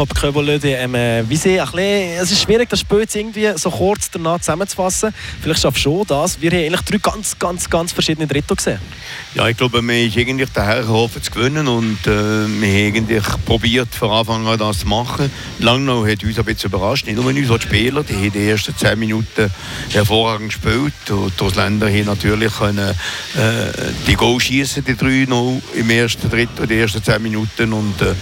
Jakob Köbolöde, ähm, wie sie ein bisschen, es ist schwierig, das Spiel jetzt irgendwie so kurz danach zusammenzufassen. Vielleicht schaffst du schon das. Wir haben eigentlich drei ganz, ganz, ganz verschiedene Drittel gesehen. Ja, ich glaube, wir haben eigentlich daher gehofft zu gewinnen und äh, wir haben eigentlich probiert, von Anfang an das zu machen. Langnau hat uns ein bisschen überrascht, nicht nur uns, die Spieler, die haben die ersten zehn Minuten hervorragend gespielt und die Ausländer haben natürlich können, äh, die Goal schießen, die drei noch im ersten Drittel, die ersten zehn Minuten und äh,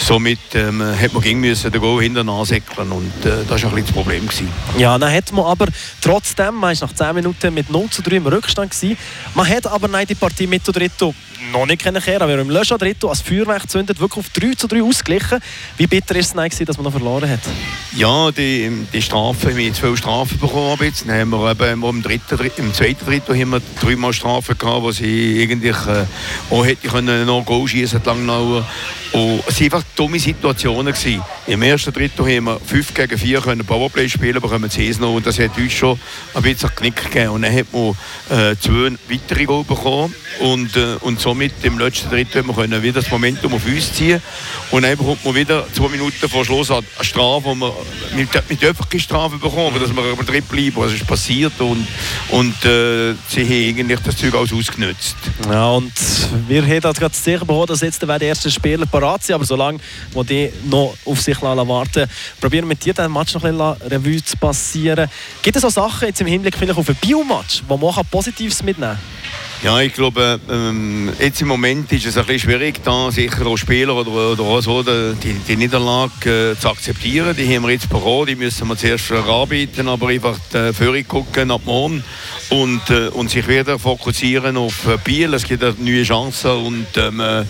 somit ähm, hat man gegen müssen den Goal hinten ansäckeln und äh, das war ein bisschen das Problem. Gewesen. Ja, dann hat man aber trotzdem, man ist nach 10 Minuten mit 0 zu 3 im Rückstand gewesen. Man hat aber nein, die Partie mit der Drittel noch nicht kennen aber im Löscher Drittel als Feuerwerk zündet, wirklich auf 3 zu 3 ausgeglichen. Wie bitter ist es nein gewesen, dass man noch verloren hat? Ja, die, die Strafen, wir haben zwölf Strafen bekommen jetzt. Dann haben wir eben im, dritten, im zweiten Drittel haben wir dreimal Strafen gehabt, wo sie eigentlich äh, auch hätte können noch Goal schießen. Und es waren einfach dumme Situationen. Gewesen. Im ersten Drittel haben wir 5 gegen 4 können Powerplay spielen, bekommen 10 noch und das hat uns schon ein bisschen Knick gegeben. Und dann hat man äh, zwei weitere Goal bekommen und, äh, und somit im letzten Drittel wir können wieder das Momentum auf uns ziehen und dann bekommt man wieder zwei Minuten vor Schluss eine Strafe, wo wir mit, mit öffentlichen Strafe bekommen, dass wir aber drin bleiben. Was ist passiert und, und äh, sie haben eigentlich das Zeug alles ausgenutzt. Ja, und wir haben das gerade sicher bekommen, dass jetzt der erste Spieler parat sind, aber solange die noch auf sich warten probieren mit dir den Match noch ein bisschen Revue zu passieren. Gibt es so Sachen jetzt im Hinblick vielleicht auf ein Biomatch, wo man Positives mitnehmen kann? Ja, ich glaube, ähm, jetzt im Moment ist es ein bisschen schwierig, da sicher auch Spieler oder, oder auch so die, die Niederlage äh, zu akzeptieren. Die haben wir jetzt bekommen, die müssen wir zuerst anbieten, aber einfach die Führung gucken ab morgen und, äh, und sich wieder fokussieren auf äh, Biel. Es gibt eine neue Chancen und ähm, äh,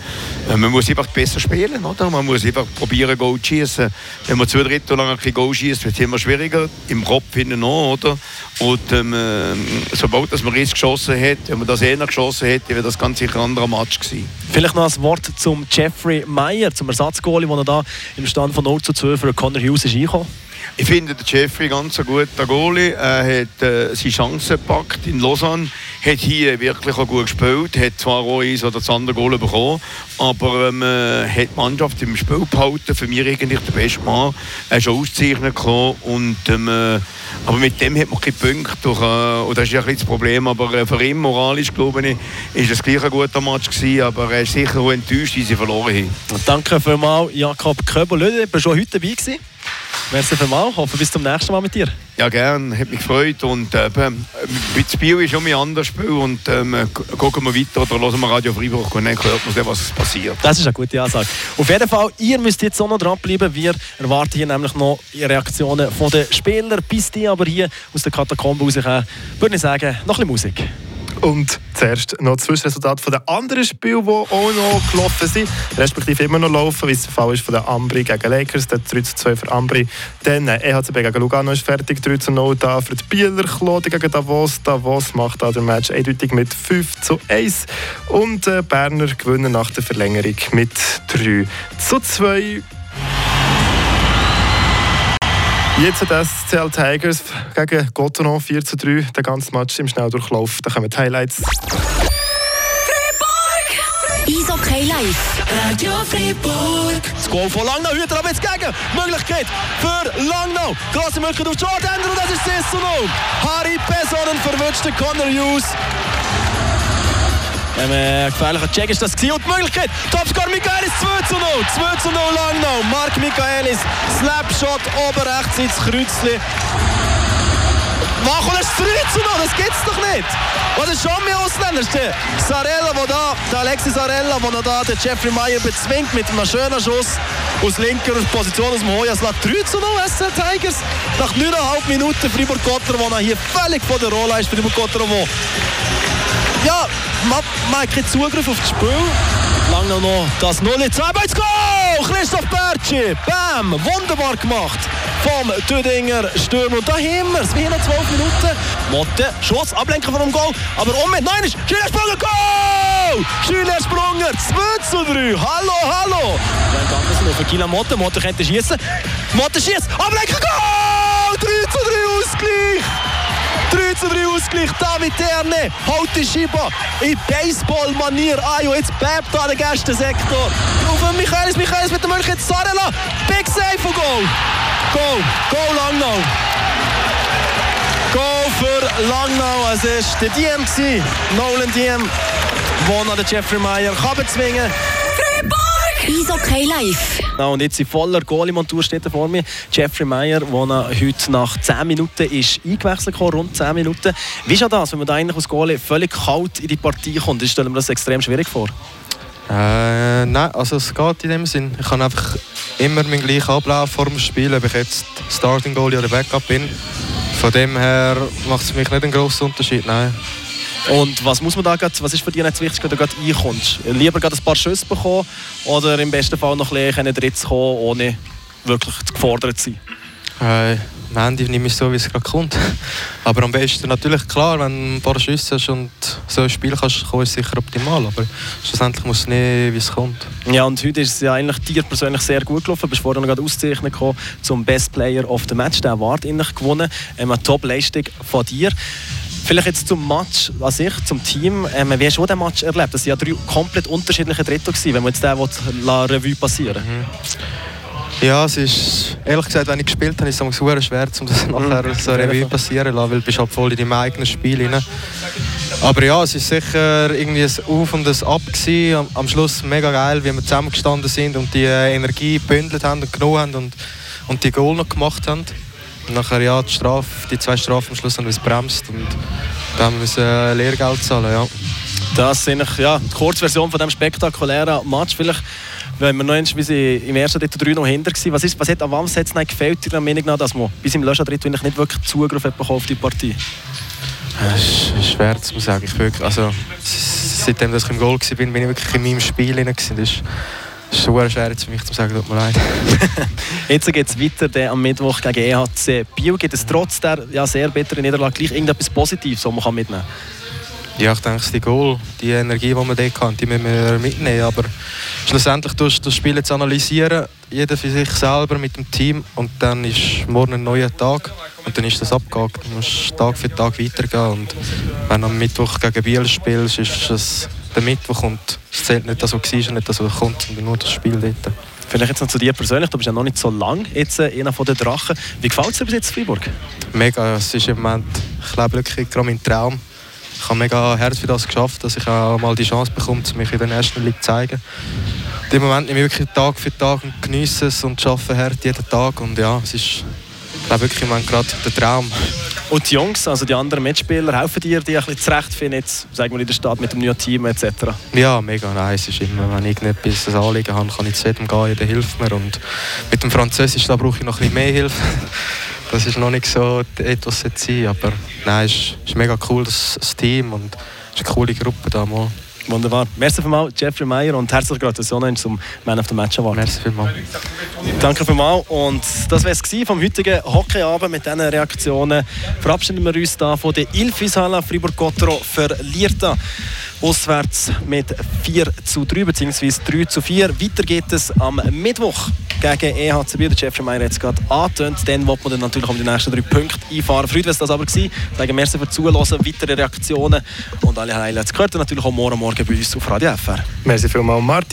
man muss einfach besser spielen. Oder? Man muss einfach probieren, Goal zu schießen. Wenn man zwei Drittel lang ein Goal schießt, wird es immer schwieriger. Im Kopf hinten noch, oder? Und ähm, äh, sobald dass man jetzt geschossen hat, wenn man das eh noch geschossen hätte, wäre das ganz sicher ein anderer Match gewesen. Vielleicht noch ein Wort zum Jeffrey Meyer, zum Ersatzgoalie, der da im Stand von 0 zu 12 für Connor Hughes ist eingekommen. Ich finde den Jeffrey ganz ein guter Goalie. Er hat äh, seine Chancen gepackt in Lausanne, hat hier wirklich auch gut gespielt, hat zwar auch eins oder das andere Goal bekommen, aber ähm, äh, hat die Mannschaft im Spiel behalten. Für mich eigentlich der beste Mann. Er ist ausgezeichnet und ähm, äh, aber mit dem hat man keine Punkte. Durch, äh, und das ist ja ein das Problem. Aber äh, für ihn, moralisch, glaube ich, ist es gleich ein guter Match gewesen. Aber er ist sicher auch enttäuscht, wie sie verloren haben. Danke vielmals, Jakob Köbel. Du schon heute dabei gewesen. Merci vielmals. Hoffe bis zum nächsten Mal mit dir. Ja, gerne. Hat mich gefreut. Und äh, das Bio ist schon ein anderes Spiel. Und ähm, gucken wir weiter oder hören wir Radio Freiburg und dann hört man, was passiert. Das ist eine gute Ansage. Auf jeden Fall, ihr müsst jetzt auch noch dranbleiben. Wir erwarten hier nämlich noch Reaktionen von den Spielern. Bis die aber hier aus der Katakombe rauskommen, würde ich sagen, noch ein bisschen Musik. Und zuerst noch das Zwischenresultat von den anderen Spielen, die auch noch gelaufen sind, respektive immer noch laufen, wie es der Fall ist von den Ambri gegen Lakers, der 3 zu 2 für Ambri. Dann äh, EHCB gegen Lugano ist fertig, 3 zu 0 da für die Bieler, Klode gegen Davos. Davos macht da den Match eindeutig mit 5 zu 1 und äh, Berner gewinnen nach der Verlängerung mit 3 zu 2. Jetzt das CL Tigers gegen Gotteron 4 zu 3. Der ganze Match im Schnelldurchlauf. Da kommen die Highlights. Freiburg! Eishockey live. Radio Freiburg. Das Goal von Langnau. Hüter aber jetzt gegen. Möglichkeit für Langnau. Grosse Möglichkeit auf Jordan und das ist 6 zu 0. Harry Pesonen verwünscht Connor Hughes. Ein äh, gefährlicher Check ist das. Und die Möglichkeit, Topscore Michaelis 2 zu 0. 2 zu 0 Langnau. Mark Michaelis, Slapshot, oben rechts ins Kreuzchen. Machen es 3 zu 0, das gibt's doch nicht. Was ist schon mehr Ausländer? Der Sarella, der da, der Alexis Sarella, der da den Jeffrey Meyer bezwingt mit einem schönen Schuss aus linker Position aus dem Hoyas. 3 zu 0 SC Tigers. Nach 9,5 Minuten Fribourg-Gotter, der hier völlig von der Rolle ist. Fribourg-Gotter, der ja, man, man hat keinen Zugriff auf das Spiel. Lange noch das 0 2 jetzt Goal! Christoph Bertschi, bam, wunderbar gemacht vom Tüdinger Stürmer. Und da haben wir es, wir haben noch 12 Minuten. Motte, Schuss, Ablenken von dem Goal, aber um mit, nein, ist Schüler Sprunger, Goal! Schüler Sprunger, 2 zu 3, hallo, hallo! Dann Andersen auf Kila Motte, Motte könnte schießen, Motte schießt, Ablenken, Goal! 3 zu 3 Ausgleich! 3 zu 3 Ausgleich. David Erne haut die Scheibe in Baseball-Manier an. Und jetzt bebt da der Gästensektor. Auf Michaelis, Michaelis mit dem Mönch jetzt Sarela. Big Save von Goal. Goal, Goal Langnau. Goal für Langnau. Es war der Diem. Nolan Diem, der den Jeffrey Meyer kann bezwingen Eishockey live. Genau, und jetzt in voller Goalie-Montur steht er vor mir. Jeffrey Meyer, der heute nach 10 Minuten ist eingewechselt kam, rund 10 Minuten. Wie ist ja das, wenn man da eigentlich als Goalie völlig kalt in die Partie kommt? Ich stelle mir das extrem schwierig vor. Äh, nein, also es geht in dem Sinn. Ich kann einfach immer meinen gleichen Ablauf vor dem Spiel, ob ich jetzt Starting Goalie oder Backup bin. Von dem her macht es für mich nicht einen grossen Unterschied, nein. Und was muss man da grad, was ist für dich jetzt wichtig, wenn du gerade reinkommst? Lieber gerade ein paar Schüsse bekommen oder im besten Fall noch ein bisschen drin zu kommen, ohne wirklich gefordert zu sein? Äh, am Ende nehme ich so, wie es gerade kommt. Aber am besten natürlich klar, wenn du ein paar Schüsse hast und so ein Spiel kannst kommen, ist sicher optimal. Aber schlussendlich muss es nicht, wie es kommt. Ja, und heute ist es ja eigentlich dir persönlich sehr gut gelaufen. Du bist vorher noch gerade ausgezeichnet gekommen zum Best Player of the Match. Der Award gewonnen. Ähm, eine Top-Leistung von dir. Vielleicht jetzt zum Match an sich, zum Team. Ähm, wie hast du den Match erlebt? Das waren ja drei komplett unterschiedliche Drittel, gewesen, wenn man jetzt den la Revue passieren Ja, es ist, ehrlich gesagt, wenn ich gespielt habe, ist es sehr schwer, um das nachher so eine Revue passieren zu lassen, weil du bist halt voll in deinem eigenen Spiel rein. Aber ja, es ist sicher irgendwie ein Auf und ein Ab gewesen. Am, am Schluss mega geil, wie wir zusammengestanden sind und die äh, Energie gebündelt haben und genommen haben und, und die Goal noch gemacht haben. Und nachher ja, die, Strafe, die zwei Strafen am Schluss haben uns bremst und dann müssen wir äh, Lehrgeld zahlen, ja. Das ist eigentlich, ja, die Kurzversion von diesem spektakulären Match. Vielleicht, wenn wir noch einmal, wie sie im ersten Drittel 3 noch hinter waren, was, ist, was hat es nicht gefällt, Ihrer Meinung nach, dass man bis im letzten Drittel nicht wirklich Zugriff hat bekommen auf die Partie? Das ist- schwer zu sagen. Ich wirklich, also, seitdem dass ich im Goal war, bin ich wirklich in meinem Spiel gewesen. Das ist, das ist super schwer jetzt für mich zu sagen, tut mir leid. Jetzt geht es weiter der am Mittwoch gegen EHC Biel. Gibt es trotz der ja, sehr bitteren Niederlage gleich irgendetwas Positives, das man kann mitnehmen Ja, ich denke, die Goal, die Energie, die man dort hat, die müssen wir mitnehmen. Aber schlussendlich tust du das Spiel jetzt analysieren, jeder für sich selber mit dem Team. Und dann ist morgen ein neuer Tag und dann ist das abgehakt. Du musst Tag für Tag weitergehen. Und wenn du am Mittwoch gegen Biel spielst, ist es der Mittwoch und es zählt nicht das, was war und nicht das, was kommt, sondern nur das Spiel dort. Vielleicht jetzt noch zu dir persönlich, du bist ja noch nicht so lang jetzt äh, einer von den Drachen. Wie gefällt es dir bis jetzt in Freiburg? Mega, es ist im Moment, ich lebe wirklich gerade mein Traum. Ich habe mega Herz für das geschafft, dass ich auch mal die Chance bekomme, mich in der ersten Liga zu zeigen. Und Im Moment nehme ich wirklich Tag für Tag und genieße es und arbeite hart jeden Tag. Und ja, es ist ich glaube wirklich im Moment gerade der Traum. Und die Jungs, also die anderen Mitspieler, helfen dir, die ein bisschen zurechtfinden, jetzt, sagen wir in der Stadt mit dem neuen Team etc. Ja, mega nice. Ist immer, wenn ich irgendetwas ein Anliegen habe, kann ich zu jedem gehen, jeder hilft mir. Und mit dem Französisch da brauche ich noch ein bisschen mehr Hilfe. Das ist noch nicht so etwas zu sein, aber nein, es ist, ist mega cool, das, das Team und es ist eine coole Gruppe da mal. Wunderbar. Merci vielmals, Jeffrey Meyer, und herzliche Gratulation zum Man of the Match Award. Merci vielmals. Danke vielmals. Und das war es vom heutigen Hockeyabend mit diesen Reaktionen. Verabschieden wir uns da von der Ilfishala Fribourg-Gottero verliert auswärts mit 4 zu 3 bzw. 3 zu 4. Weiter geht es am Mittwoch gegen EHC Biel. Der Jeffrey Meyer hat es gerade angetönt. Dann wird man dann natürlich um die nächsten drei Punkte einfahren. Freude, was das aber war. Sagen merci für Zuhören, weitere Reaktionen und alle Highlights gehört ihr natürlich auch morgen Morgen bei uns auf Radio FR. Merci vielmals, Martin.